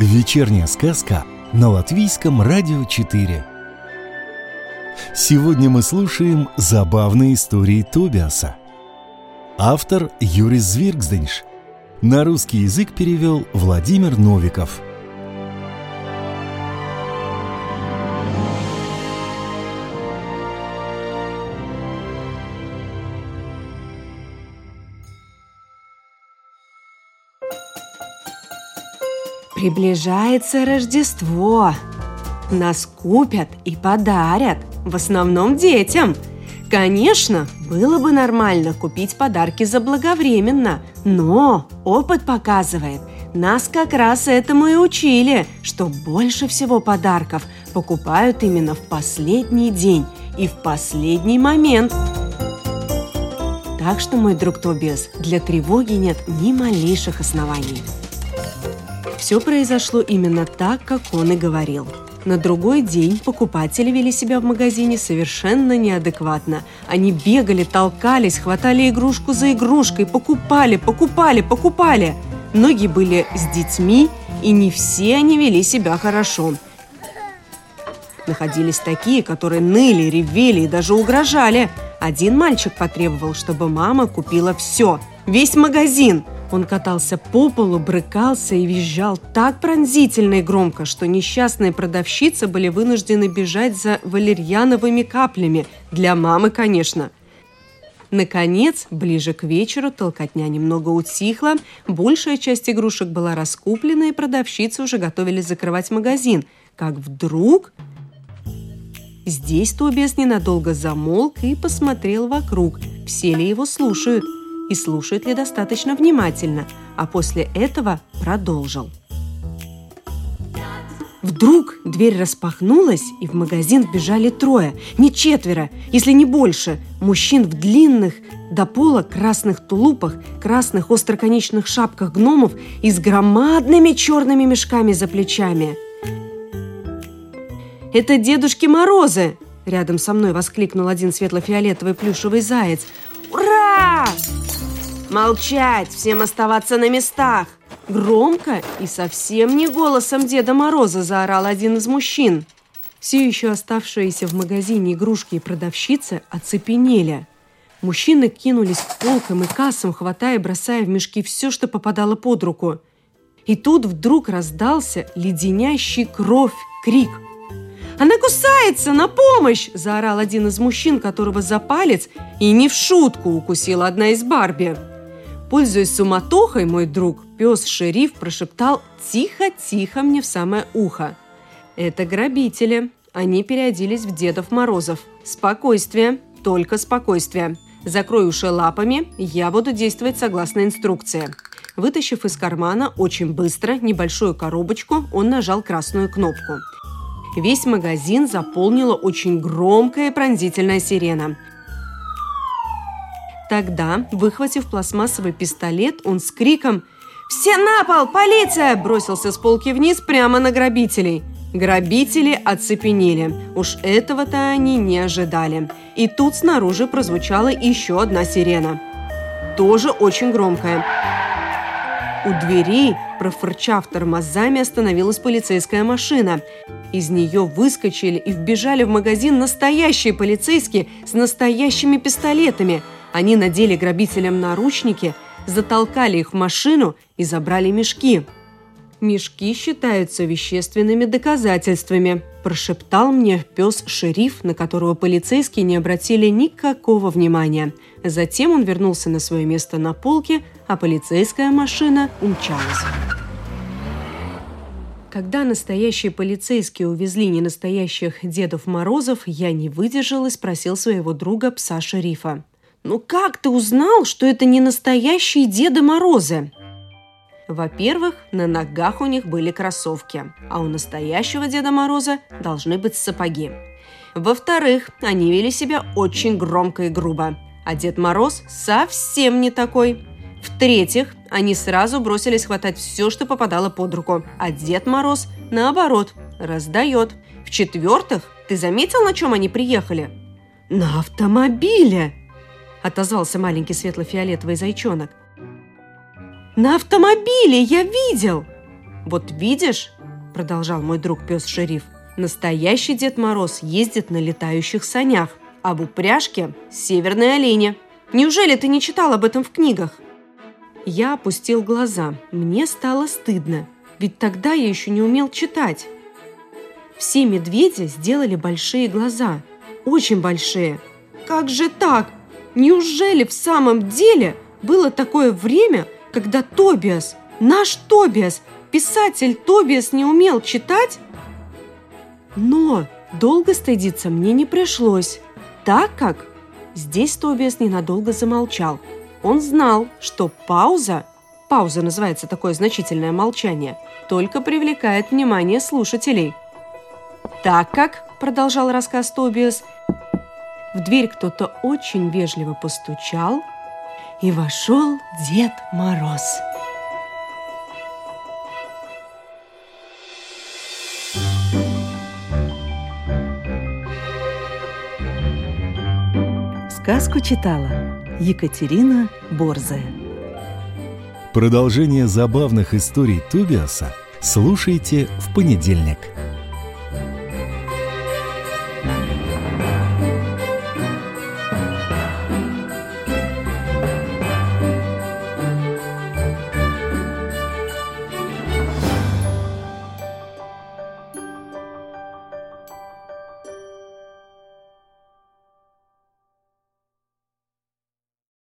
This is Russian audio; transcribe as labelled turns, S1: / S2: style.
S1: Вечерняя сказка на Латвийском радио 4. Сегодня мы слушаем забавные истории Тобиаса. Автор Юрис Звиргзденш. На русский язык перевел Владимир Новиков –
S2: Приближается Рождество. Нас купят и подарят, в основном детям. Конечно, было бы нормально купить подарки заблаговременно, но опыт показывает, нас как раз этому и учили, что больше всего подарков покупают именно в последний день и в последний момент. Так что, мой друг Тобиас, для тревоги нет ни малейших оснований. Все произошло именно так, как он и говорил. На другой день покупатели вели себя в магазине совершенно неадекватно. Они бегали, толкались, хватали игрушку за игрушкой, покупали, покупали, покупали. Многие были с детьми, и не все они вели себя хорошо. Находились такие, которые ныли, ревели и даже угрожали. Один мальчик потребовал, чтобы мама купила все, весь магазин – он катался по полу, брыкался и визжал так пронзительно и громко, что несчастные продавщицы были вынуждены бежать за валерьяновыми каплями. Для мамы, конечно. Наконец, ближе к вечеру толкотня немного утихла, большая часть игрушек была раскуплена, и продавщицы уже готовились закрывать магазин. Как вдруг... Здесь Тобиас ненадолго замолк и посмотрел вокруг, все ли его слушают – и слушает ли достаточно внимательно, а после этого продолжил. Вдруг дверь распахнулась, и в магазин вбежали трое, не четверо, если не больше, мужчин в длинных до пола красных тулупах, красных остроконечных шапках гномов и с громадными черными мешками за плечами. «Это Дедушки Морозы!» Рядом со мной воскликнул один светло-фиолетовый плюшевый заяц. «Ура!» «Молчать! Всем оставаться на местах!» Громко и совсем не голосом Деда Мороза заорал один из мужчин. Все еще оставшиеся в магазине игрушки и продавщицы оцепенели. Мужчины кинулись к полкам и кассам, хватая и бросая в мешки все, что попадало под руку. И тут вдруг раздался леденящий кровь крик. «Она кусается! На помощь!» – заорал один из мужчин, которого за палец и не в шутку укусила одна из Барби. Пользуясь суматохой, мой друг, пес-шериф прошептал тихо-тихо мне в самое ухо. «Это грабители. Они переоделись в Дедов Морозов. Спокойствие, только спокойствие. Закрой уши лапами, я буду действовать согласно инструкции». Вытащив из кармана очень быстро небольшую коробочку, он нажал красную кнопку. Весь магазин заполнила очень громкая пронзительная сирена – Тогда, выхватив пластмассовый пистолет, он с криком «Все на пол! Полиция!» бросился с полки вниз прямо на грабителей. Грабители оцепенели. Уж этого-то они не ожидали. И тут снаружи прозвучала еще одна сирена. Тоже очень громкая. У дверей, профырчав тормозами, остановилась полицейская машина. Из нее выскочили и вбежали в магазин настоящие полицейские с настоящими пистолетами – они надели грабителям наручники, затолкали их в машину и забрали мешки. «Мешки считаются вещественными доказательствами», – прошептал мне пес-шериф, на которого полицейские не обратили никакого внимания. Затем он вернулся на свое место на полке, а полицейская машина умчалась. Когда настоящие полицейские увезли ненастоящих Дедов Морозов, я не выдержал и спросил своего друга пса-шерифа. «Ну как ты узнал, что это не настоящие Деда Морозы?» Во-первых, на ногах у них были кроссовки, а у настоящего Деда Мороза должны быть сапоги. Во-вторых, они вели себя очень громко и грубо, а Дед Мороз совсем не такой. В-третьих, они сразу бросились хватать все, что попадало под руку, а Дед Мороз, наоборот, раздает. В-четвертых, ты заметил, на чем они приехали? На автомобиле! – отозвался маленький светло-фиолетовый зайчонок. «На автомобиле я видел!» «Вот видишь», – продолжал мой друг пес-шериф, «настоящий Дед Мороз ездит на летающих санях, а в упряжке – северные олени. Неужели ты не читал об этом в книгах?» Я опустил глаза. Мне стало стыдно, ведь тогда я еще не умел читать. Все медведи сделали большие глаза, очень большие. Как же так? Неужели в самом деле было такое время, когда Тобиас, наш Тобиас, писатель Тобиас не умел читать? Но долго стыдиться мне не пришлось, так как здесь Тобиас ненадолго замолчал. Он знал, что пауза, пауза называется такое значительное молчание, только привлекает внимание слушателей. Так как, продолжал рассказ Тобиас, в дверь кто-то очень вежливо постучал, и вошел Дед Мороз.
S3: Сказку читала Екатерина Борзая.
S1: Продолжение забавных историй Тубиаса слушайте в понедельник.